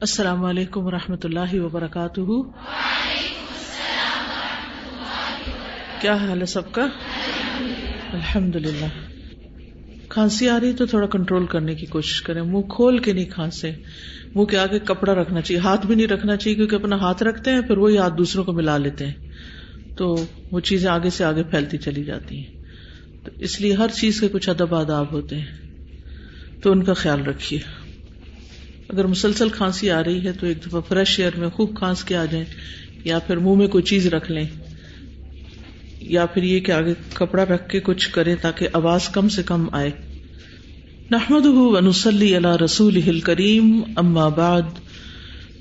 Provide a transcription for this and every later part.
السلام علیکم و رحمۃ اللہ وبرکاتہ۔ کیا حال ہے سب کا؟ الحمد للہ کھانسی آ رہی تو تھوڑا کنٹرول کرنے کی کوشش کریں۔ منہ کھول کے نہیں کھانسے منہ کے آگے کپڑا رکھنا چاہیے۔ ہاتھ بھی نہیں رکھنا چاہیے کیونکہ اپنا ہاتھ رکھتے ہیں، پھر وہی ہاتھ دوسروں کو ملا لیتے ہیں۔ تو وہ چیزیں آگے سے آگے پھیلتی چلی جاتی ہیں۔ تو اس لیے ہر چیز کے کچھ ادب آداب ہوتے ہیں۔ تو ان کا خیال رکھیے۔ اگر مسلسل کھانسی آ رہی ہے تو ایک دفعہ فریش ایئر میں خوب کھانس کے آ جائیں یا پھر منہ میں کوئی چیز رکھ لیں یا پھر یہ کہ آگے کپڑا رکھ کے کچھ کرے تاکہ آواز کم سے کم آئے۔ نحمد ونسلی اللہ رسول کریم اما بعد،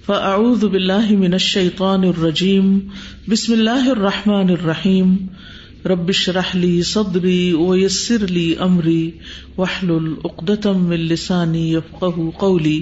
فاعوذ باللہ من الشیطان الرجیم، بسم اللہ الرحمن الرحیم ربش رحلی صدری ویسر لی امری وحلل عقدتم من لسانی یفقہ قولی۔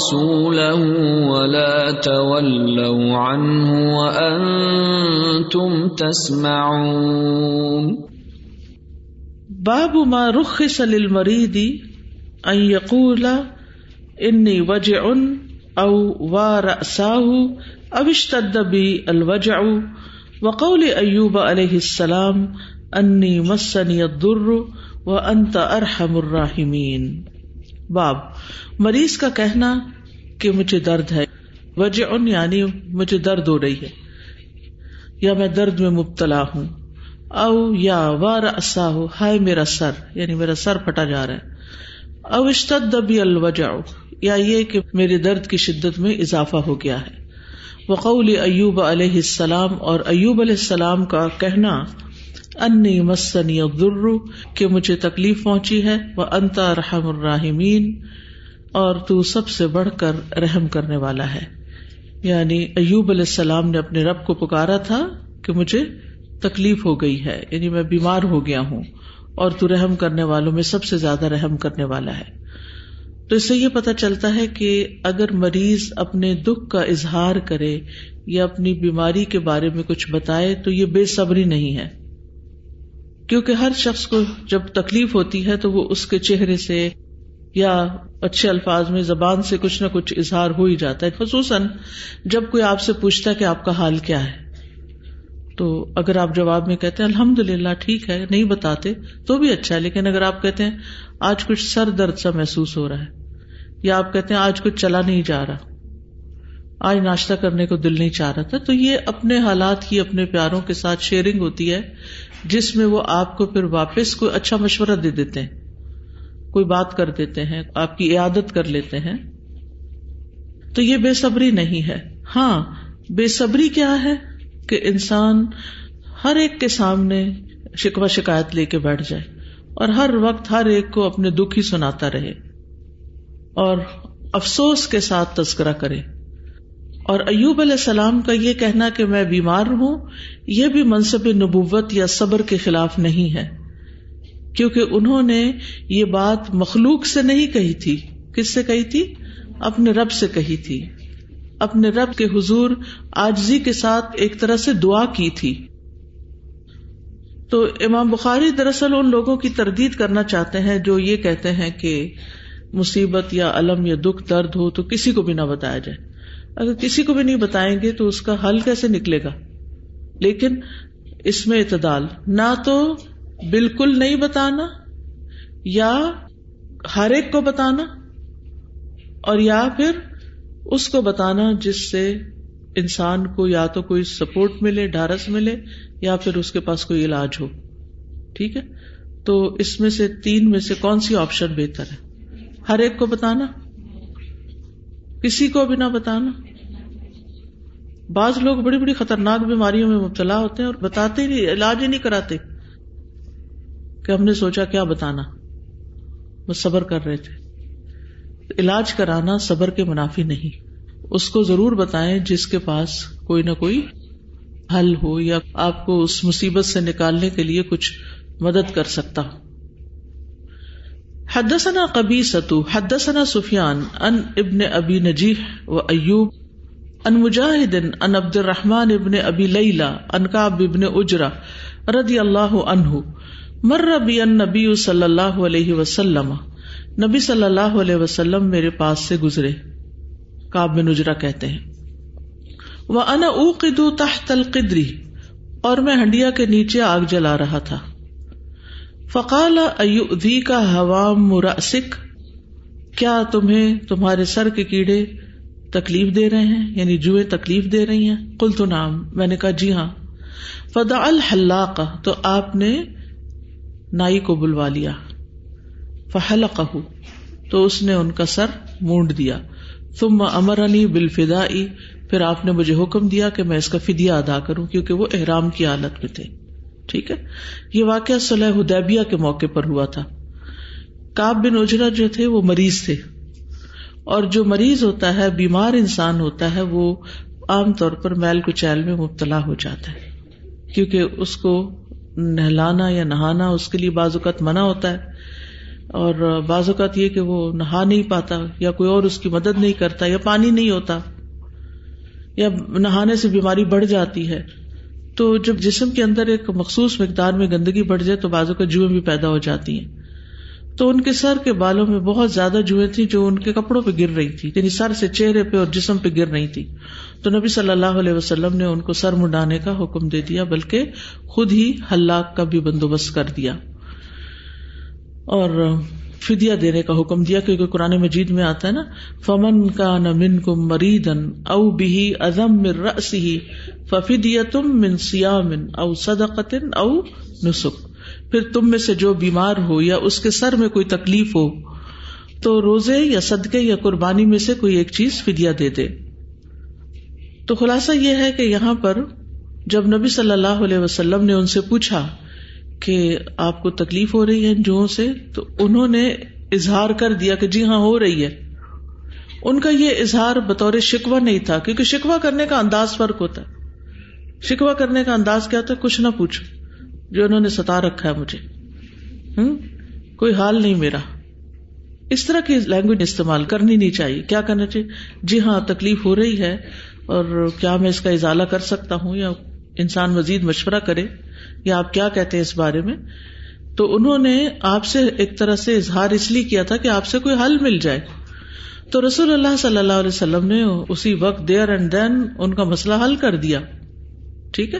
ورسوله ولا تولوا عنه وأنتم تسمعون. باب ما رخص للمريض ان يقول اني وجع او ورأساه او اشتد بي الوجع وقول ایوب علیہ السلام انی مسنی الضر وانت ارحم الراحمین باب مریض کا کہنا کہ مجھے درد ہے، وجع یعنی مجھے درد ہو رہی ہے، یا میں درد میں مبتلا ہوں، او یا وار اسا ہو ہائے میرا سر یعنی میرا سر پھٹا جا رہا ہے، او اشتد بی الوجع، یا یہ کہ میرے درد کی شدت میں اضافہ ہو گیا ہے۔ وقول ایوب علیہ السلام اور ایوب علیہ السلام کا کہنا انی مسنی الضر، کہ مجھے تکلیف پہنچی ہے وہ انتا رحم الراحمین اور تو سب سے بڑھ کر رحم کرنے والا ہے۔ یعنی ایوب علیہ السلام نے اپنے رب کو پکارا تھا کہ مجھے تکلیف ہو گئی ہے یعنی میں بیمار ہو گیا ہوں، اور تو رحم کرنے والوں میں سب سے زیادہ رحم کرنے والا ہے۔ تو اس سے یہ پتا چلتا ہے کہ اگر مریض اپنے دکھ کا اظہار کرے یا اپنی بیماری کے بارے میں کچھ بتائے تو یہ بے صبری نہیں ہے۔ کیونکہ ہر شخص کو جب تکلیف ہوتی ہے تو وہ اس کے چہرے سے یا اچھے الفاظ میں زبان سے کچھ نہ کچھ اظہار ہو ہی جاتا ہے۔ خصوصاً جب کوئی آپ سے پوچھتا ہے کہ آپ کا حال کیا ہے۔ تو اگر آپ جواب میں کہتے ہیں الحمد للہ ٹھیک ہے، نہیں بتاتے تو بھی اچھا ہے، لیکن اگر آپ کہتے ہیں، آج کچھ سر درد سا محسوس ہو رہا ہے، یا آپ کہتے ہیں، آج کچھ چلا نہیں جا رہا۔ آج ناشتہ کرنے کو دل نہیں چاہ رہا تھا، تو یہ اپنے حالات کی، اپنے پیاروں کے ساتھ شیئرنگ ہوتی ہے، جس میں وہ آپ کو پھر واپس کوئی اچھا مشورہ دے دیتے ہیں، کوئی بات کر دیتے ہیں، آپ کی عیادت کر لیتے ہیں۔ تو یہ بے صبری نہیں ہے۔ ہاں بے صبری کیا ہے؟ کہ انسان ہر ایک کے سامنے شکوہ شکایت لے کے بیٹھ جائے اور ہر وقت ہر ایک کو اپنے دکھ ہی سناتا رہے اور افسوس کے ساتھ تذکرہ کرے۔ اور ایوب علیہ السلام کا یہ کہنا کہ میں بیمار ہوں، یہ بھی منصب نبوت یا صبر کے خلاف نہیں ہے۔ کیونکہ انہوں نے یہ بات مخلوق سے نہیں کہی تھی۔ کس سے کہی تھی؟ اپنے رب سے کہی تھی۔ اپنے رب کے حضور آجزی کے ساتھ ایک طرح سے دعا کی تھی۔ تو امام بخاری دراصل ان لوگوں کی تردید کرنا چاہتے ہیں جو یہ کہتے ہیں کہ مصیبت یا علم یا دکھ درد ہو تو کسی کو بھی نہ بتایا جائے۔ اگر کسی کو بھی نہیں بتائیں گے تو اس کا حل کیسے نکلے گا؟ لیکن اس میں اعتدال، نہ تو بالکل نہیں بتانا یا ہر ایک کو بتانا اور یا پھر اس کو بتانا جس سے انسان کو یا تو کوئی سپورٹ ملے، ڈھارس ملے یا پھر اس کے پاس کوئی علاج ہو۔ ٹھیک ہے؟ تو اس میں سے، تین میں سے کون سی آپشن بہتر ہے؟ ہر ایک کو بتانا؟ کسی کو بھی نہ بتانا۔ بعض لوگ بڑی بڑی خطرناک بیماریوں میں مبتلا ہوتے ہیں اور بتاتے نہیں، علاج ہی نہیں کراتے کہ ہم نے سوچا کیا بتانا۔ وہ صبر کر رہے تھے۔ علاج کرانا صبر کے منافی نہیں۔ اس کو ضرور بتائیں جس کے پاس کوئی نہ کوئی حل ہو یا آپ کو اس مصیبت سے نکالنے کے لیے کچھ مدد کر سکتا ہو۔ حدثنا قبی حدثنا سفیان ان ابن ابی نجیح و ایوب ان مجاہد ان عبد الرحمان ابن ابی لیلا ان کاب ابن اجرا رضی اللہ عنہ، مر ربی ان نبی صلی اللہ علیہ وسلم، نبی صلی اللہ علیہ وسلم میرے پاس سے گزرے کاب میں نجرا کہتے ہیں۔ وہ انا اوقدو تحت القدری، اور میں ہنڈیا کے نیچے آگ جلا رہا تھا۔ فقال ایودی کا ہوا مراسک؟ کیا تمہیں تمہارے سر کے کیڑے تکلیف دے رہے ہیں؟ یعنی جوئیں تکلیف دے رہی ہیں؟ کل تو نام میں نے کہا جی ہاں. فدا الحلاق، تو آپ نے نائی کو بلوا لیا۔ فہل تو اس نے ان کا سر مونڈ دیا۔ تم امرانی بالفدا پھر آپ نے مجھے حکم دیا کہ میں اس کا فدیا ادا کروں، کیونکہ وہ احرام کی حالت میں تھے۔ ٹھیک ہے؟ یہ واقعہ صلاح حدیبیہ کے موقع پر ہوا تھا۔ کاب بن اجرا جو تھے، وہ مریض تھے۔ اور جو مریض ہوتا ہے، بیمار انسان ہوتا ہے، وہ عام طور پر میل کچیل میں مبتلا ہو جاتا ہے۔ کیونکہ اس کو نہلانا یا نہانا، اس کے لیے بعض اوقات منع ہوتا ہے۔ اور بعض اوقات یہ کہ وہ نہا نہیں پاتا یا کوئی اور اس کی مدد نہیں کرتا یا پانی نہیں ہوتا۔ یا نہانے سے بیماری بڑھ جاتی ہے۔ تو جب جسم کے اندر ایک مخصوص مقدار میں گندگی بڑھ جائے تو بازو کا جوئیں بھی پیدا ہو جاتی ہیں۔ تو ان کے سر کے بالوں میں بہت زیادہ جوئیں تھی جو ان کے کپڑوں پہ گر رہی تھی یعنی سر سے چہرے پہ اور جسم پہ گر رہی تھی۔ تو نبی صلی اللہ علیہ وسلم نے ان کو سر منڈانے کا حکم دے دیا، بلکہ خود ہی ہلاک کا بھی بندوبست کر دیا۔ اور فدیا دینے کا حکم دیا، کیونکہ قرآن مجید میں آتا ہے نا، فمن کا نمن کو مریدن او بھی ازم رسی ففدیا تم من سیامن او صدقتن او نسخ پھر تم میں سے جو بیمار ہو یا اس کے سر میں کوئی تکلیف ہو، تو روزے یا صدقے یا قربانی میں سے کوئی ایک چیز فدیا دے دے۔ تو خلاصہ یہ ہے کہ یہاں پر جب نبی صلی اللہ علیہ وسلم نے ان سے پوچھا کہ آپ کو تکلیف ہو رہی ہے جو سے، تو انہوں نے اظہار کر دیا کہ جی ہاں ہو رہی ہے۔ ان کا یہ اظہار بطور شکوا نہیں تھا، کیونکہ شکوا کرنے کا انداز فرق ہوتا ہے۔ شکوا کرنے کا انداز کیا ہوتا ہے؟ کچھ نہ پوچھو، جو انہوں نے ستا رکھا ہے مجھے۔ ہوں کوئی حال نہیں میرا۔ اس طرح کی لینگویج استعمال کرنی نہیں چاہیے۔ کیا کرنا چاہیے؟ جی ہاں تکلیف ہو رہی ہے اور کیا میں اس کا اضالہ کر سکتا ہوں یا انسان مزید مشورہ کرے یا آپ کیا کہتے ہیں اس بارے میں، تو انہوں نے آپ سے ایک طرح سے اظہار اس لیے کیا تھا کہ آپ سے کوئی حل مل جائے۔ تو رسول اللہ صلی اللہ علیہ وسلم نے اسی وقت دیر اینڈ دین ان کا مسئلہ حل کر دیا۔ ٹھیک ہے؟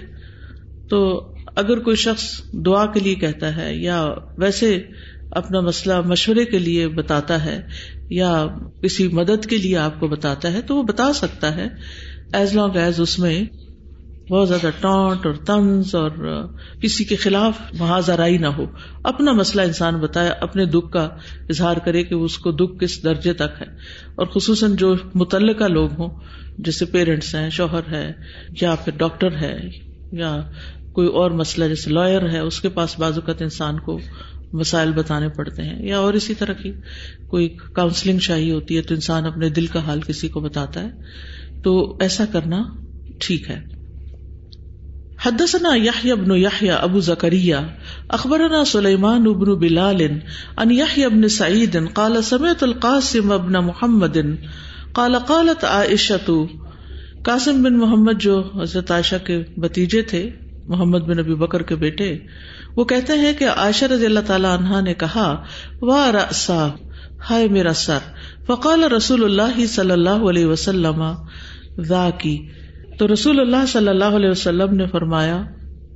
تو اگر کوئی شخص دعا کے لیے کہتا ہے یا ویسے اپنا مسئلہ مشورے کے لیے بتاتا ہے یا کسی مدد کے لیے آپ کو بتاتا ہے تو وہ بتا سکتا ہے۔ ایز لانگ ایز اس میں بہت زیادہ ٹانٹ اور تنز اور کسی کے خلاف آرائی نہ ہو۔ اپنا مسئلہ انسان بتائے اپنے دکھ کا اظہار کرے کہ اس کو دکھ کس درجے تک ہے۔ اور خصوصاً جو متعلقہ لوگ ہوں، جیسے پیرنٹس ہیں، شوہر ہے، یا پھر ڈاکٹر ہے، یا کوئی اور مسئلہ، جیسے لائر ہے، اس کے پاس بازوقت انسان کو مسائل بتانے پڑتے ہیں، یا اور اسی طرح کی کوئی کاؤنسلنگ چاہیے ہوتی ہے تو انسان اپنے دل کا حال کسی کو بتاتا ہے، تو ایسا کرنا ٹھیک ہے۔ حدثنا يحيى بن يحيى ابو زكريا اخبرنا سليمان بن بلال ان يحيى بن سعيد قال سمعت القاسم بن محمد، قال قالت عائشة قاسم بن محمد جو حضرت عائشہ کے بتیجے تھے، محمد بن ابی بکر کے بیٹے، وہ کہتے ہیں کہ عائشہ رضی اللہ تعالی عنہا نے کہا، وا رسا ہائے میرا سر، فقال رسول اللہ صلی اللہ علیہ وسلم ذا کی تو رسول اللہ صلی اللہ علیہ وسلم نے فرمایا،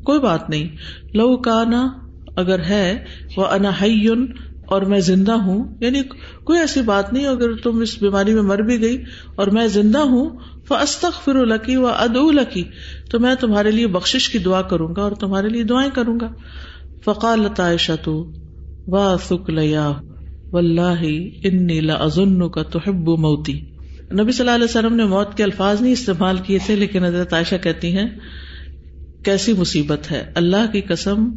کوئی بات نہیں، لو کانا اگر ہے، وہ انحین اور میں زندہ ہوں۔ یعنی کوئی ایسی بات نہیں، اگر تم اس بیماری میں مر بھی گئی اور میں زندہ ہوں فاستخ فر الکی و اد الکی تو میں تمہارے لیے بخش کی دعا کروں گا اور تمہارے لیے دعائیں کروں گا۔ فقال عائشہ تو واہ سک لیا و اللہ ان ازن کا تو موتی۔ نبی صلی اللہ علیہ وسلم نے موت کے الفاظ نہیں استعمال کیے تھے، لیکن حضرت عائشہ کہتی ہیں، کیسی مصیبت ہے؟ اللہ کی قسم،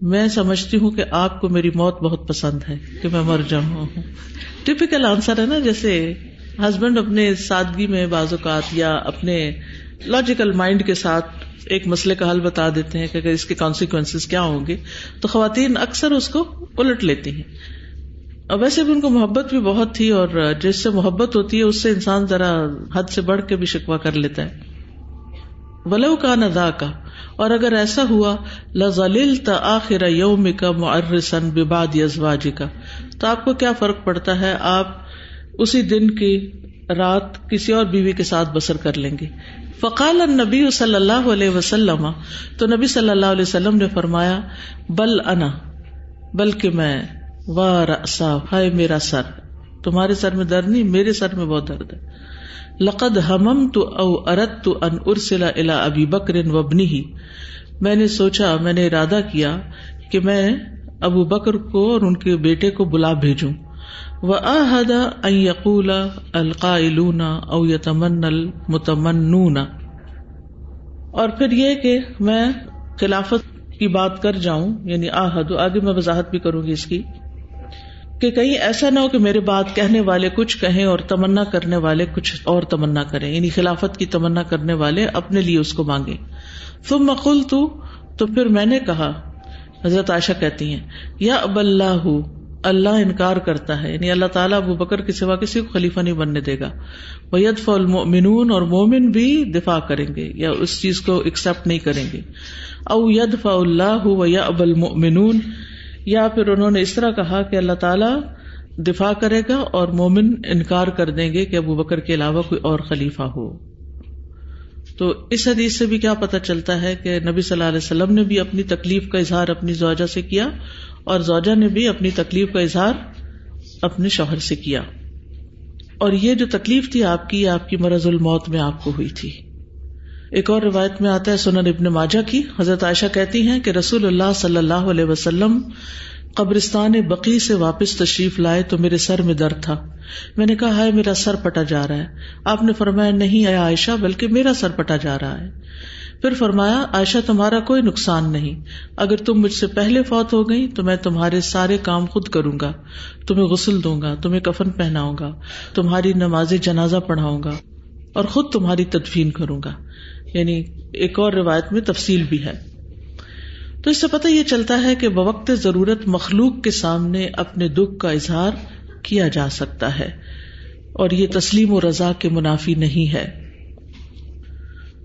میں سمجھتی ہوں کہ آپ کو میری موت بہت پسند ہے، کہ میں مر جاؤں ٹپیکل آنسر ہے نا، جیسے ہسبینڈ اپنے سادگی میں بعض اوقات یا اپنے لاجیکل مائنڈ کے ساتھ ایک مسئلے کا حل بتا دیتے ہیں کہ اگر اس کے کانسیکوینس کیا ہوں گے، تو خواتین اکثر اس کو الٹ لیتی ہیں۔ اور ویسے بھی ان کو محبت بھی بہت تھی اور جس سے محبت ہوتی ہے، اس سے انسان ذرا حد سے بڑھ کے بھی شکوا کر لیتا ہے۔ ولو کا ندا کا اور اگر ایسا ہوا لزل آخر یوم کا مرسن بباد یزواجی کا تو آپ کو کیا فرق پڑتا ہے؟ آپ اسی دن کی رات کسی اور بیوی کے ساتھ بسر کر لیں گے۔ فقال نبی صلی اللہ علیہ وسلم، تو نبی صلی اللہ علیہ وسلم نے فرمایا، بل انا بلکہ میں ہائے میرا سر۔ تمہارے سر میں درد نہیں، میرے سر میں بہت درد ہے۔ لقد ہمم تو او ارت تو ان ارسلا الا ابی بکر وبنی ہی میں نے سوچا، میں نے ارادہ کیا کہ میں ابو بکر کو اور ان کے بیٹے کو بلا بھیجوں۔ و احدا یقول القائلون او یتمن المتمنون۔ اور پھر یہ کہ میں خلافت کی بات کر جاؤں یعنی آحد آگے میں وضاحت بھی کروں گی اس کی۔ کہ کہیں ایسا نہ ہو کہ میرے بات کہنے والے کچھ کہیں اور تمنا کرنے والے کچھ اور تمنا کریں یعنی خلافت کی تمنا کرنے والے اپنے لیے اس کو مانگے تم مقول تو تو پھر میں نے کہا، حضرت عائشہ کہتی ہیں، یا اب اللہ اللہ انکار کرتا ہے یعنی اللہ تعالیٰ ابو بکر کے سوا کسی کو خلیفہ نہیں بننے دے گا۔ وہ یدف اور مومن بھی دفاع کریں گے یا اس چیز کو ایکسپٹ نہیں کریں گے۔ او ید اللہ و یا اب المنون یا پھر انہوں نے اس طرح کہا کہ اللہ تعالیٰ دفاع کرے گا اور مومن انکار کر دیں گے کہ ابو بکر کے علاوہ کوئی اور خلیفہ ہو۔ تو اس حدیث سے بھی کیا پتا چلتا ہے کہ نبی صلی اللہ علیہ وسلم نے بھی اپنی تکلیف کا اظہار اپنی زوجہ سے کیا اور زوجہ نے بھی اپنی تکلیف کا اظہار اپنے شوہر سے کیا۔ اور یہ جو تکلیف تھی آپ کی آپ کی مرض الموت میں آپ کو ہوئی تھی۔ ایک اور روایت میں آتا ہے سنن ابن ماجہ کی۔ حضرت عائشہ کہتی ہیں کہ رسول اللہ صلی اللہ علیہ وسلم قبرستان بقی سے واپس تشریف لائے تو میرے سر میں درد تھا۔ میں نے کہا ہے میرا سر پٹا جا رہا ہے۔ آپ نے فرمایا، نہیں آیا عائشہ، بلکہ میرا سر پٹا جا رہا ہے۔ پھر فرمایا، عائشہ، تمہارا کوئی نقصان نہیں۔ اگر تم مجھ سے پہلے فوت ہو گئی تو میں تمہارے سارے کام خود کروں گا۔ تمہیں غسل دوں گا، تمہیں کفن پہناؤں گا، تمہاری نماز جنازہ پڑھاؤں گا اور خود تمہاری تدفین کروں گا۔ یعنی ایک اور روایت میں تفصیل بھی ہے۔ تو اس سے پتہ یہ چلتا ہے کہ بوقت ضرورت مخلوق کے سامنے اپنے دکھ کا اظہار کیا جا سکتا ہے اور یہ تسلیم و رضا کے منافی نہیں ہے۔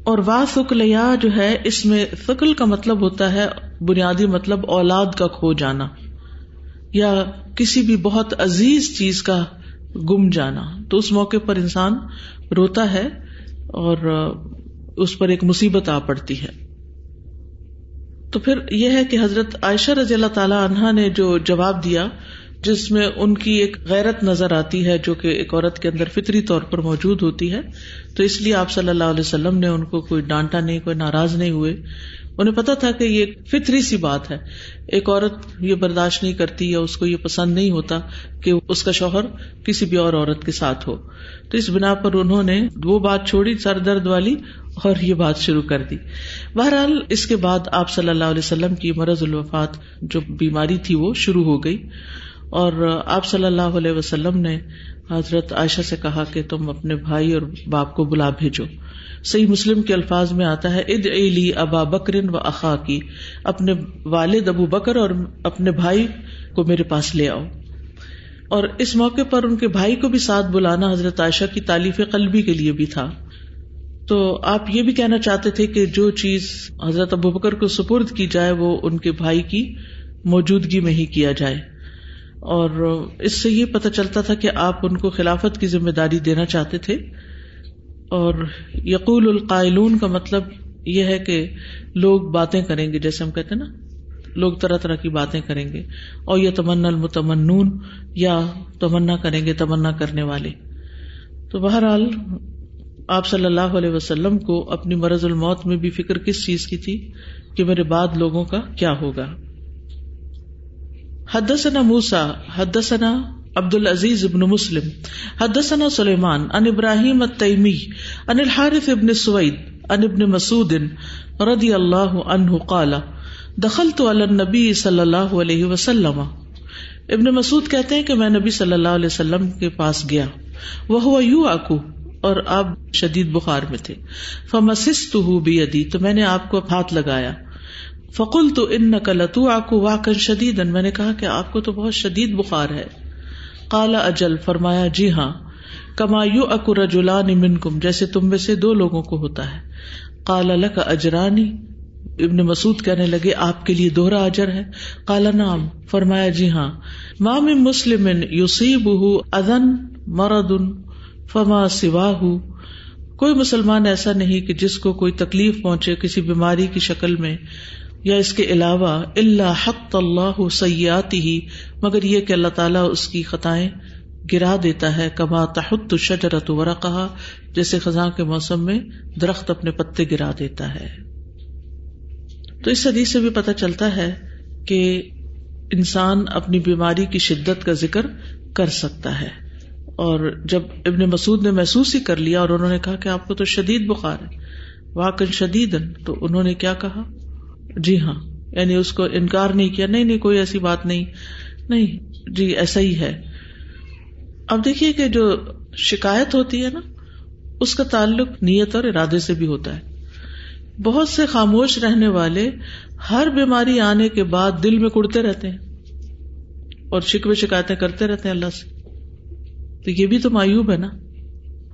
اور وا فکلیا جو ہے، اس میں فکل کا مطلب ہوتا ہے بنیادی مطلب اولاد کا کھو جانا یا کسی بھی بہت عزیز چیز کا گم جانا۔ تو اس موقع پر انسان روتا ہے اور اس پر ایک مصیبت آ پڑتی ہے۔ تو پھر یہ ہے کہ حضرت عائشہ رضی اللہ تعالی عنہا نے جو جواب دیا، جس میں ان کی ایک غیرت نظر آتی ہے، جو کہ ایک عورت کے اندر فطری طور پر موجود ہوتی ہے۔ تو اس لیے آپ صلی اللہ علیہ وسلم نے ان کو کوئی ڈانٹا نہیں، کوئی ناراض نہیں ہوئے۔ انہیں پتا تھا کہ یہ فطری سی بات ہے۔ ایک عورت یہ برداشت نہیں کرتی یا اس کو یہ پسند نہیں ہوتا کہ اس کا شوہر کسی بھی اور عورت کے ساتھ ہو۔ تو اس بنا پر انہوں نے وہ بات چھوڑی، سر درد والی، اور یہ بات شروع کر دی۔ بہرحال، اس کے بعد آپ صلی اللہ علیہ وسلم کی مرض الوفات جو بیماری تھی وہ شروع ہو گئی۔ اور آپ صلی اللہ علیہ وسلم نے حضرت عائشہ سے کہا کہ تم اپنے بھائی اور باپ کو بلا بھیجو۔ صحیح مسلم کے الفاظ میں آتا ہے اد علی ابا بکرن و اخا کی، اپنے والد ابو بکر اور اپنے بھائی کو میرے پاس لے آؤ۔ اور اس موقع پر ان کے بھائی کو بھی ساتھ بلانا حضرت عائشہ کی تعلیف قلبی کے لیے بھی تھا۔ تو آپ یہ بھی کہنا چاہتے تھے کہ جو چیز حضرت ابو بکر کو سپرد کی جائے، وہ ان کے بھائی کی موجودگی میں ہی کیا جائے۔ اور اس سے یہ پتہ چلتا تھا کہ آپ ان کو خلافت کی ذمہ داری دینا چاہتے تھے۔ اور یقول القائلون کا مطلب یہ ہے کہ لوگ باتیں کریں گے، جیسے ہم کہتے ہیں نا، لوگ طرح طرح کی باتیں کریں گے۔ اور یہ تمنا المتمنون یا تمنا کریں گے، تمنا کرنے والے۔ تو بہرحال آپ صلی اللہ علیہ وسلم کو اپنی مرض الموت میں بھی فکر کس چیز کی تھی کہ میرے بعد لوگوں کا کیا ہوگا؟ حدثنا موسا حدثنا عبد العزیز ابن مسلم، حدثنا سلیمان ان ابراہیم التیمی ان الحارث ابن سوید ان ابن مسعود رضی اللہ عنہ قال دخلت علی النبی صلی اللہ علیہ وسلم۔ ابن مسعود کہتے ہیں کہ میں نبی صلی اللہ علیہ وسلم کے پاس گیا۔ وہ ہوا یو آکو اور آپ شدید بخار میں تھے۔ فمسست بھی تو میں نے آپ کو ہاتھ لگایا۔ فقل تو ان نقلتو آکو واقع شدید میں نے کہا کہ آپ کو تو بہت شدید بخار ہے۔ کالا اجل، فرمایا جی ہاں۔ کما یو اکو رجولان کم جیسے تم میں سے دو لوگوں کو ہوتا ہے۔ کالا لک اجرانی۔ ابن مسعود کہنے لگے، آپ کے لیے دوہرا اجر ہے۔ کالا نام فرمایا جی ہاں۔ مام مسلم یوسیب ادن مرد فما سوا کوئی مسلمان ایسا نہیں کہ جس کو کوئی تکلیف پہنچے کسی بیماری کی شکل میں۔ یا اس کے علاوہ اللہ حق اللہ سیاتی ہی مگر یہ کہ اللہ تعالیٰ اس کی خطائیں گرا دیتا ہے، کما تحت شجرت ورا کہا جیسے خزاں کے موسم میں درخت اپنے پتے گرا دیتا ہے۔ تو اس حدیث سے بھی پتہ چلتا ہے کہ انسان اپنی بیماری کی شدت کا ذکر کر سکتا ہے۔ اور جب ابن مسعود نے محسوس ہی کر لیا اور انہوں نے کہا کہ آپ کو تو شدید بخار ہے واقع شدید تو انہوں نے کیا کہا؟ جی ہاں یعنی اس کو انکار نہیں کیا، نہیں نہیں، کوئی ایسی بات نہیں نہیں جی ایسا ہی ہے۔ اب دیکھیے کہ جو شکایت ہوتی ہے نا، اس کا تعلق نیت اور ارادے سے بھی ہوتا ہے۔ بہت سے خاموش رہنے والے ہر بیماری آنے کے بعد دل میں کڑتے رہتے ہیں اور شکوے شکایتیں کرتے رہتے ہیں اللہ سے۔ تو یہ بھی تو مایوب ہے نا۔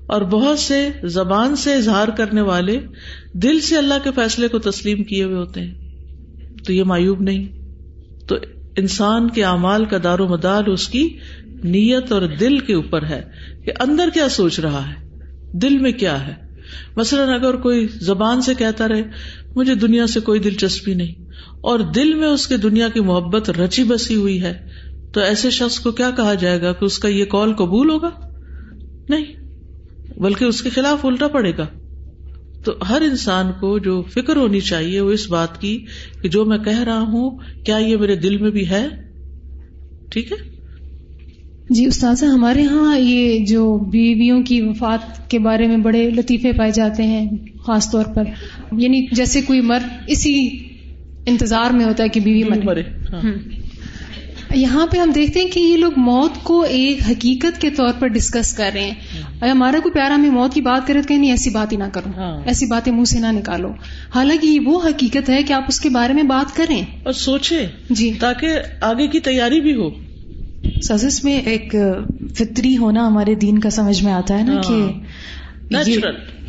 اور بہت سے زبان سے اظہار کرنے والے دل سے اللہ کے فیصلے کو تسلیم کیے ہوئے ہوتے ہیں۔ تو یہ مایوب نہیں۔ تو انسان کے اعمال کا دار و مدار اس کی نیت اور دل کے اوپر ہے کہ اندر کیا سوچ رہا ہے، دل میں کیا ہے۔ مثلاً اگر کوئی زبان سے کہتا رہے، مجھے دنیا سے کوئی دلچسپی نہیں۔ اور دل میں اس کے دنیا کی محبت رچی بسی ہوئی ہے، تو ایسے شخص کو کیا کہا جائے گا کہ اس کا یہ کال قبول ہوگا؟ نہیں، بلکہ اس کے خلاف الٹا پڑے گا۔ تو ہر انسان کو جو فکر ہونی چاہیے وہ اس بات کی کہ جو میں کہہ رہا ہوں کیا یہ میرے دل میں بھی ہے؟ ٹھیک ہے؟ جی استاذہ ہمارے ہاں یہ جو بیویوں کی وفات کے بارے میں بڑے لطیفے پائے جاتے ہیں خاص طور پر۔ یعنی جیسے کوئی مرد اسی انتظار میں ہوتا ہے کہ بیوی مرے۔ ہاں۔ یہاں پہ ہم دیکھتے ہیں کہ یہ لوگ موت کو ایک حقیقت کے طور پر ڈسکس کر رہے ہیں۔ اگر ہمارا کوئی پیارا ہمیں موت کی بات کرے تو کہ نہیں ایسی بات ہی نہ کرو۔ ہاں۔ ایسی باتیں منہ سے نہ نکالو۔ حالانکہ یہ وہ حقیقت ہے کہ آپ اس کے بارے میں بات کریں اور سوچیں جی۔ تاکہ آگے کی تیاری بھی ہو۔ سزس میں ایک فطری ہونا ہمارے دین کا سمجھ میں آتا ہے نا کہ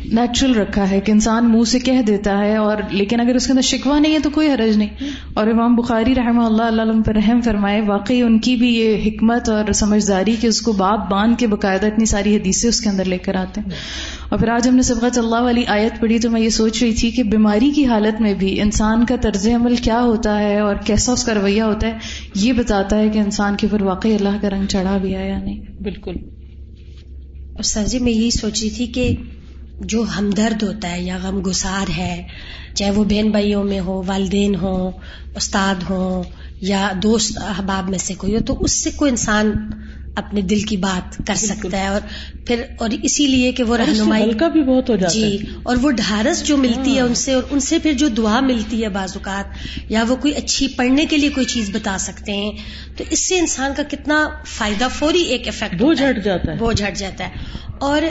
نیچرل رکھا ہے کہ انسان منہ سے کہہ دیتا ہے اور لیکن اگر اس کے اندر شکوا نہیں ہے تو کوئی حرج نہیں۔ اور امام بخاری رحمہ اللہ اللہ پر رحم فرمائے، واقعی ان کی بھی یہ حکمت اور سمجھداری کہ اس کو باپ باندھ کے باقاعدہ اتنی ساری حدیثیں اس کے اندر لے کر آتے ہیں۔ اور پھر آج ہم نے سبقت اللہ والی آیت پڑھی تو میں یہ سوچ رہی تھی کہ بیماری کی حالت میں بھی انسان کا طرز عمل کیا ہوتا ہے اور کیسا اس کا رویہ ہوتا ہے، یہ بتاتا ہے کہ انسان کے اوپر واقعی اللہ کا رنگ چڑھا بھی ہے یا نہیں۔ بالکل۔ اور سر جی میں یہی سوچ رہی تھی کہ جو ہمدرد ہوتا ہے یا غم گسار ہے چاہے وہ بہن بھائیوں میں ہو والدین ہو استاد ہو یا دوست احباب میں سے کوئی ہو تو اس سے کوئی انسان اپنے دل کی بات کر سکتا ہے اور پھر اور اسی لیے کہ وہ رہنمائی کا بھی بہت ہو جاتا جی اور وہ ڈھارس جو ملتی ہے ہاں۔ ان سے اور ان سے پھر جو دعا ملتی ہے بعض اوقات یا وہ کوئی اچھی پڑھنے کے لیے کوئی چیز بتا سکتے ہیں تو اس سے انسان کا کتنا فائدہ فوری ایک افیکٹ وہ جھٹ جاتا ہے۔ وہ جھٹ جاتا ہے۔ اور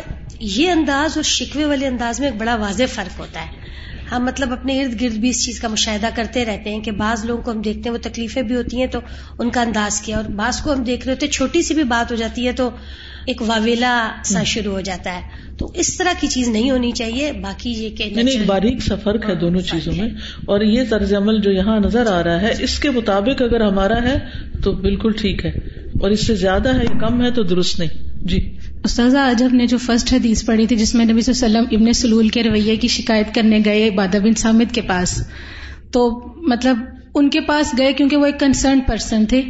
یہ انداز اور شکوے والے انداز میں ایک بڑا واضح فرق ہوتا ہے۔ ہم مطلب اپنے ارد گرد بھی اس چیز کا مشاہدہ کرتے رہتے ہیں کہ بعض لوگوں کو ہم دیکھتے ہیں وہ تکلیفیں بھی ہوتی ہیں تو ان کا انداز کیا اور بعض کو ہم دیکھ رہے ہوتے ہیں چھوٹی سی بھی بات ہو جاتی ہے تو ایک واویلا سا شروع ہو جاتا ہے۔ تو اس طرح کی چیز نہیں ہونی چاہیے باقی یہ کہ یعنی ایک باریک سا فرق ہے ہاں، دونوں چیزوں میں۔ اور یہ طرز عمل جو یہاں نظر آ رہا ہے اس کے مطابق اگر ہمارا ہے تو بالکل ٹھیک ہے۔ اور اس سے زیادہ ہے کم ہے تو درست نہیں۔ جی۔ استاذہ، آج ہم نے جو فرسٹ حدیث پڑھی تھی، جس میں نبی صلی اللہ علیہ وسلم ابن سلول کے رویے کی شکایت کرنے گئے بادہ بن سامد کے پاس۔ تو مطلب ان کے پاس گئے کیونکہ وہ ایک کنسرن پرسن تھے،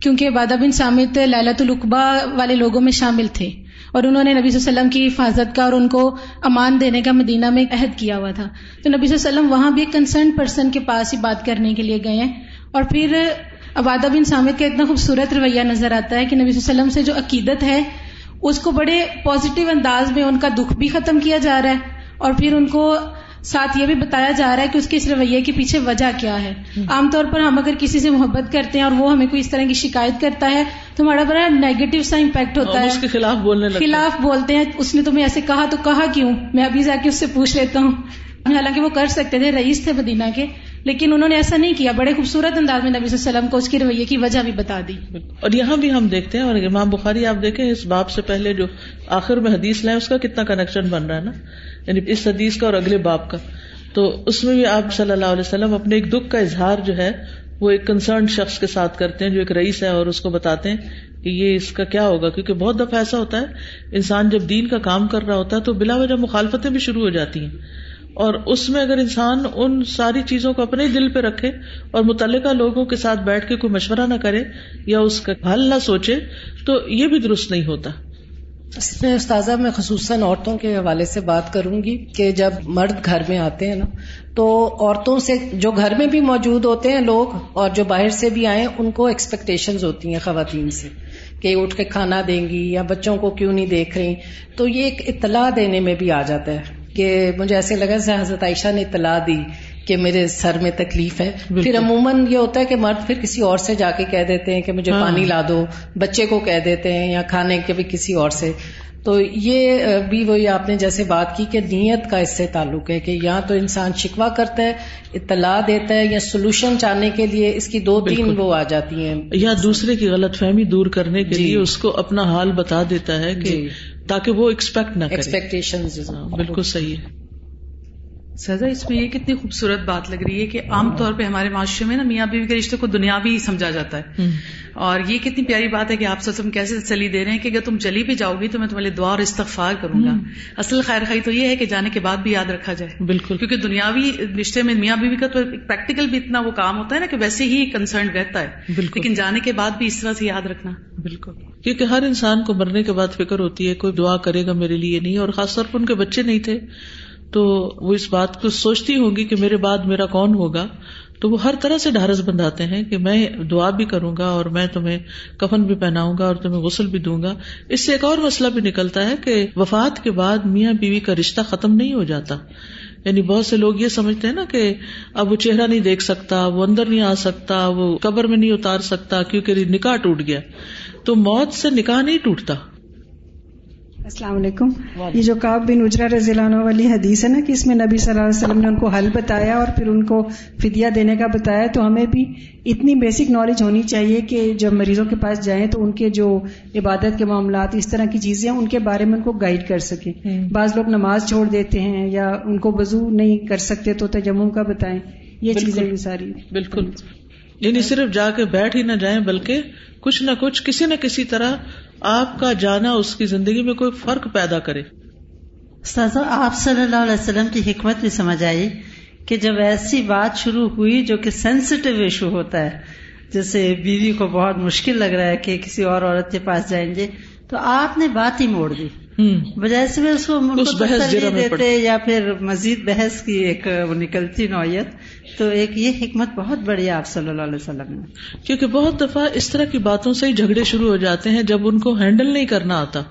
کیونکہ بادہ بن سامد لالت القبا والے لوگوں میں شامل تھے۔ اور انہوں نے نبی صلی اللہ علیہ وسلم کی حفاظت کا اور ان کو امان دینے کا مدینہ میں عہد کیا ہوا تھا۔ تو نبی صلی اللہ علیہ وسلم وہاں بھی ایک کنسرن پرسن کے پاس ہی بات کرنے کے لیے گئے ہیں۔ اور پھر عبادہ بن سامد کا اتنا خوبصورت رویہ نظر آتا ہے کہ نبی صلی اللہ علیہ وسلم سے جو عقیدت ہے اس کو بڑے پازیٹو انداز میں ان کا دکھ بھی ختم کیا جا رہا ہے اور پھر ان کو ساتھ یہ بھی بتایا جا رہا ہے کہ اس کے اس رویے کے پیچھے وجہ کیا ہے۔ عام طور پر ہم اگر کسی سے محبت کرتے ہیں اور وہ ہمیں کوئی اس طرح کی شکایت کرتا ہے تو ہمارا بڑا نیگیٹو سا امپیکٹ ہوتا ہے۔ اس کے خلاف بولنے۔ خلاف بولتے ہیں۔ اس نے تمہیں ایسے کہا تو کہا کیوں؟ میں ابھی جا کے اس سے پوچھ لیتا ہوں۔ حالانکہ وہ کر سکتے تھے رئیس تھے مدینہ کے۔ لیکن انہوں نے ایسا نہیں کیا، بڑے خوبصورت انداز میں نبی صلی اللہ علیہ وسلم کو اس کے رویے کی وجہ بھی بتا دی۔ اور یہاں بھی ہم دیکھتے ہیں اور امام بخاری آپ دیکھیں، اس باب سے پہلے جو آخر میں حدیث لائیں، اس کا کتنا کنیکشن بن رہا ہے نا؟ یعنی اس حدیث کا اور اگلے باپ کا۔ تو اس میں بھی آپ صلی اللہ علیہ وسلم اپنے ایک دکھ کا اظہار جو ہے، وہ ایک کنسرن شخص کے ساتھ کرتے ہیں، جو ایک رئیس ہے اور اس کو بتاتے ہیں کہ یہ اس کا کیا ہوگا۔ کیونکہ بہت دفعہ ایسا ہوتا ہے، انسان جب دین کا کام کر رہا ہوتا ہے تو بلا وجہ مخالفتیں بھی شروع ہو جاتی ہیں۔ اور اس میں اگر انسان ان ساری چیزوں کو اپنے دل پہ رکھے اور متعلقہ لوگوں کے ساتھ بیٹھ کے کوئی مشورہ نہ کرے یا اس کا حل نہ سوچے، تو یہ بھی درست نہیں ہوتا۔ اس میں استاذہ، میں خصوصاً عورتوں کے حوالے سے بات کروں گی کہ جب مرد گھر میں آتے ہیں نا، تو عورتوں سے جو گھر میں بھی موجود ہوتے ہیں لوگ اور جو باہر سے بھی آئے، ان کو ایکسپیکٹیشنز ہوتی ہیں خواتین سے کہ اٹھ کے کھانا دیں گی یا بچوں کو کیوں نہیں دیکھ رہی۔ تو یہ ایک اطلاع دینے میں بھی آ جاتا ہے۔ کہ مجھے ایسے لگا جیسے حضرت عائشہ نے اطلاع دی کہ میرے سر میں تکلیف ہے پھر عموماً یہ ہوتا ہے کہ مرد پھر کسی اور سے جا کے کہہ دیتے ہیں کہ مجھے ہاں۔ پانی لا دو بچے کو کہہ دیتے ہیں یا کھانے کے بھی کسی اور سے تو یہ بھی وہی آپ نے جیسے بات کی کہ نیت کا اس سے تعلق ہے کہ یا تو انسان شکوا کرتا ہے اطلاع دیتا ہے یا سولوشن چاہنے کے لیے اس کی دو تین۔ وہ آ جاتی ہیں یا دوسرے کی غلط فہمی دور کرنے کے جی۔ لیے اس کو اپنا حال بتا دیتا ہے کہ جی۔ تاکہ وہ ایکسپیکٹ نہ کرے۔ ایکسپیکٹیشن ہاں، بالکل صحیح ہے۔ سزا اس میں یہ کتنی خوبصورت بات لگ رہی ہے کہ عام طور پہ ہمارے معاشرے میں نا میاں بیوی کے رشتے کو دنیاوی سمجھا جاتا ہے۔ اور یہ کتنی پیاری بات ہے کہ آپ سچم کیسے چلی دے رہے ہیں کہ اگر تم چلی بھی جاؤ گی تو میں تمہارے دعا اور استغفار کروں گا۔ اصل خیر خائی تو یہ ہے کہ جانے کے بعد بھی یاد رکھا جائے۔ بالکل۔ کیونکہ دنیاوی رشتے میں میاں بیوی کا تو پریکٹیکل بھی اتنا وہ کام ہوتا ہے نا کہ ویسے ہی کنسرن رہتا ہے۔ بالکل۔ لیکن جانے کے بعد بھی اس طرح سے یاد رکھنا۔ بالکل۔ کیونکہ ہر انسان کو مرنے کے بعد فکر ہوتی ہے کوئی دعا کرے گا میرے لیے نہیں اور خاص طور پر ان کے بچے نہیں تھے۔ تو وہ اس بات کو سوچتی ہوں گی کہ میرے بعد میرا کون ہوگا؟ تو وہ ہر طرح سے ڈھارس بندھاتے ہیں کہ میں دعا بھی کروں گا اور میں تمہیں کفن بھی پہناؤں گا اور تمہیں غسل بھی دوں گا۔ اس سے ایک اور مسئلہ بھی نکلتا ہے کہ وفات کے بعد میاں بیوی کا رشتہ ختم نہیں ہو جاتا۔ یعنی بہت سے لوگ یہ سمجھتے ہیں نا کہ اب وہ چہرہ نہیں دیکھ سکتا، وہ اندر نہیں آ سکتا، وہ قبر میں نہیں اتار سکتا کیونکہ نکاح ٹوٹ گیا۔ تو موت سے نکاح نہیں ٹوٹتا۔ السلام علیکم۔ یہ جو کاب بن اجرا رضی اللہ عنہ والی حدیث ہے نا کہ اس میں نبی صلی اللہ علیہ وسلم نے ان کو حل بتایا اور پھر ان کو فدیہ دینے کا بتایا تو ہمیں بھی اتنی بیسک نالج ہونی چاہیے کہ جب مریضوں کے پاس جائیں تو ان کے جو عبادت کے معاملات اس طرح کی چیزیں ہیں ان کے بارے میں ان کو گائیڈ کر سکیں۔ بعض لوگ نماز چھوڑ دیتے ہیں یا ان کو وضو نہیں کر سکتے تو تجمم کا بتائیں۔ یہ۔ چیزیں بھی ساری بالکل۔ یعنی صرف جا کے بیٹھ ہی نہ جائیں بلکہ کچھ نہ کچھ کسی نہ کسی طرح آپ کا جانا اس کی زندگی میں کوئی فرق پیدا کرے۔ سازا، آپ صلی اللہ علیہ وسلم کی حکمت بھی سمجھ آئی کہ جب ایسی بات شروع ہوئی جو کہ سینسیٹیو ایشو ہوتا ہے، جیسے بیوی کو بہت مشکل لگ رہا ہے کہ کسی اور عورت کے پاس جائیں گے، تو آپ نے بات ہی موڑ دی۔ بجائے سے اس کو اس بحث دیتے یا پھر مزید بحث کی ایک نکلتی نوعیت تو ایک یہ حکمت بہت بڑی ہے آپ صلی اللہ علیہ وسلم نے۔ کیونکہ بہت دفعہ اس طرح کی باتوں سے ہی جھگڑے شروع ہو جاتے ہیں جب ان کو ہینڈل نہیں کرنا آتا۔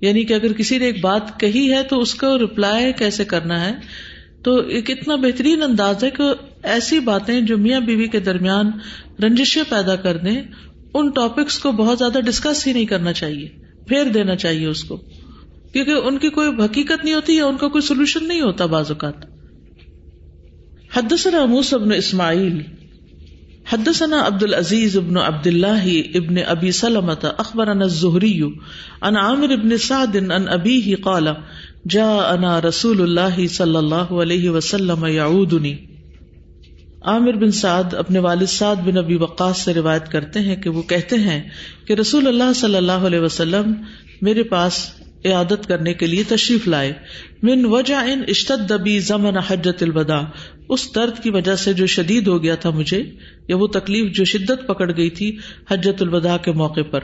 یعنی کہ اگر کسی نے ایک بات کہی ہے تو اس کو رپلائی کیسے کرنا ہے؟ تو ایک اتنا بہترین انداز ہے کہ ایسی باتیں جو میاں بیوی کے درمیان رنجشیں پیدا کر دیں ان ٹاپکس کو بہت زیادہ ڈسکس ہی نہیں کرنا چاہیے۔ پھیر دینا چاہیے اس کو۔ کیونکہ ان کی کوئی حقیقت نہیں ہوتی یا ان کا کوئی سولوشن نہیں ہوتا بعض اوقات۔ حدثنا موسى بن اسماعیل۔ حدثنا عبد العزيز ابن عبد الله ابن ابي سلمة اخبرنا الزهري عن عامر بن سعد عن ابيه قال جاءنا رسول الله صلى الله عليه وسلم يعودني عامر بن سعد اپنے والد سعد بن ابی وقاص سے روایت کرتے ہیں کہ وہ کہتے ہیں کہ رسول اللہ صلی اللہ علیہ وسلم میرے پاس عیادت کرنے کے لیے تشریف لائے۔ من وجہ ان اشتد دبی زمن حجت الوداع۔ اس درد کی وجہ سے جو شدید ہو گیا تھا مجھے، یا وہ تکلیف جو شدت پکڑ گئی تھی حجت الوداع کے موقع پر۔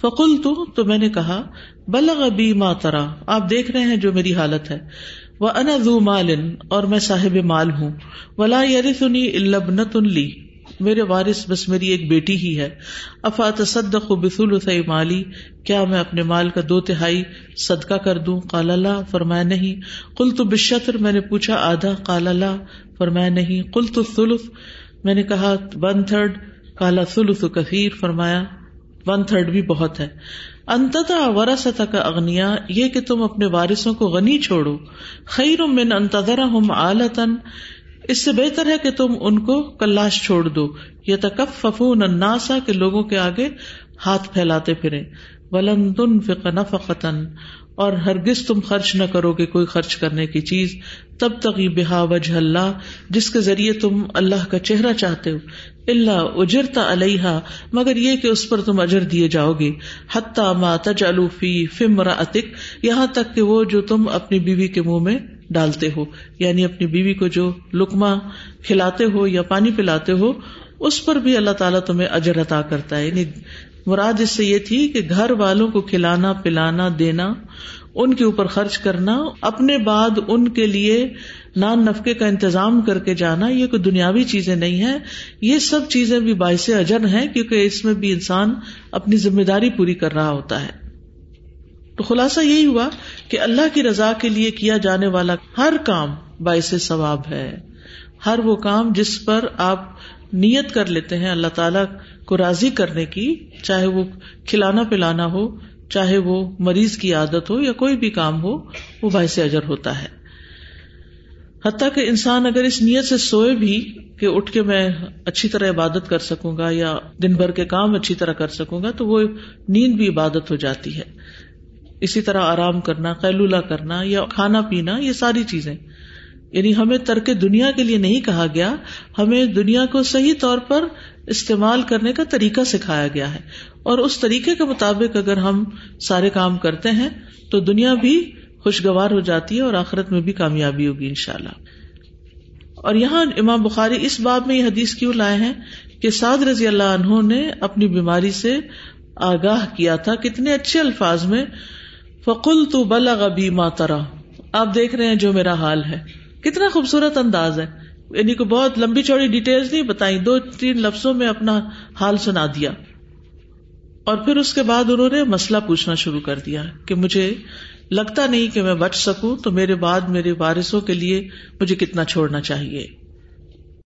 فقل تو تو میں نے کہا، بلغ ابی ما ترا۔ آپ دیکھ رہے ہیں جو میری حالت ہے۔ وہ انا ذو مال اور میں صاحب مال ہوں، ولا یرثنی الا لی۔ میرے وارث، بس میری ایک بیٹی ہی ہے۔ افا تصدق بثلث مالی۔ کیا میں اپنے مال کا دو تہائی صدقہ کر دوں؟ قال اللہ فرمایا نہیں۔ کل تو بشتر میں نے پوچھا آدھا۔ قال اللہ فرمایا نہیں۔ کل تو ثلث میں نے کہا ون تھرڈ کالا ثلث کثیر۔ فرمایا ون تھرڈ بھی بہت ہے۔ انتتا ورثت کا اغنیا، یہ کہ تم اپنے وارثوں کو غنی چھوڑو۔ خیر من انتظرہم آلتن اس سے بہتر ہے کہ تم ان کو کلاش چھوڑ دو۔ یہ تکف ففون الناسا کہ لوگوں کے آگے ہاتھ پھیلاتے پھرے ولن فقن فقتن اور ہرگز تم خرچ نہ کرو گے کوئی خرچ کرنے کی چیز۔ تب تک بحا وجہ اللہ، جس کے ذریعے تم اللہ کا چہرہ چاہتے ہو۔ اللہ اجرتا علیہ مگر یہ کہ اس پر تم اجر دیے جاؤ گے۔ حتیٰ ما تجعلوفی فمر اتک یہاں تک کہ وہ جو تم اپنی بیوی کے منہ میں ڈالتے ہو یعنی اپنی بیوی کو جو لکما کھلاتے ہو یا پانی پلاتے ہو، اس پر بھی اللہ تعالیٰ تمہیں اجر عطا کرتا ہے۔ یعنی مراد اس سے یہ تھی کہ گھر والوں کو کھلانا، پلانا، دینا ان کے اوپر خرچ کرنا، اپنے بعد ان کے لیے نان نفقے کا انتظام کر کے جانا، یہ کوئی دنیاوی چیزیں نہیں ہے یہ سب چیزیں بھی باعث اجر ہیں، کیونکہ اس میں بھی انسان اپنی ذمہ داری پوری کر رہا ہوتا ہے۔ تو خلاصہ یہی ہوا کہ اللہ کی رضا کے لیے کیا جانے والا ہر کام باعث ثواب ہے۔ ہر وہ کام جس پر آپ نیت کر لیتے ہیں اللہ تعالی کو راضی کرنے کی، چاہے وہ کھلانا پلانا ہو چاہے وہ مریض کی عادت ہو یا کوئی بھی کام ہو، وہ باعث اجر ہوتا ہے۔ حتیٰ کہ انسان اگر اس نیت سے سوئے بھی کہ اٹھ کے میں اچھی طرح عبادت کر سکوں گا یا دن بھر کے کام اچھی طرح کر سکوں گا، تو وہ نیند بھی عبادت ہو جاتی ہے۔ اسی طرح آرام کرنا قیلولہ کرنا یا کھانا پینا، یہ ساری چیزیں۔ یعنی ہمیں ترک دنیا کے لیے نہیں کہا گیا، ہمیں دنیا کو صحیح طور پر استعمال کرنے کا طریقہ سکھایا گیا ہے۔ اور اس طریقے کے مطابق اگر ہم سارے کام کرتے ہیں، تو دنیا بھی خوشگوار ہو جاتی ہے اور آخرت میں بھی کامیابی ہوگی ان شاء اللہ اور یہاں امام بخاری اس باب میں یہ حدیث کیوں لائے ہیں کہ سعد رضی اللہ عنہ نے اپنی بیماری سے آگاہ کیا تھا۔ کتنے اچھے الفاظ میں فقل تو بلغ ابی ماترا آپ دیکھ رہے ہیں جو میرا حال ہے۔ کتنا خوبصورت انداز ہے۔ یعنی کہ بہت لمبی چوڑی ڈیٹیلز نہیں بتائی دو تین لفظوں میں اپنا حال سنا دیا۔ اور پھر اس کے بعد انہوں نے مسئلہ پوچھنا شروع کر دیا کہ مجھے لگتا نہیں کہ میں بچ سکوں، تو میرے بعد میرے وارثوں کے لیے مجھے کتنا چھوڑنا چاہیے۔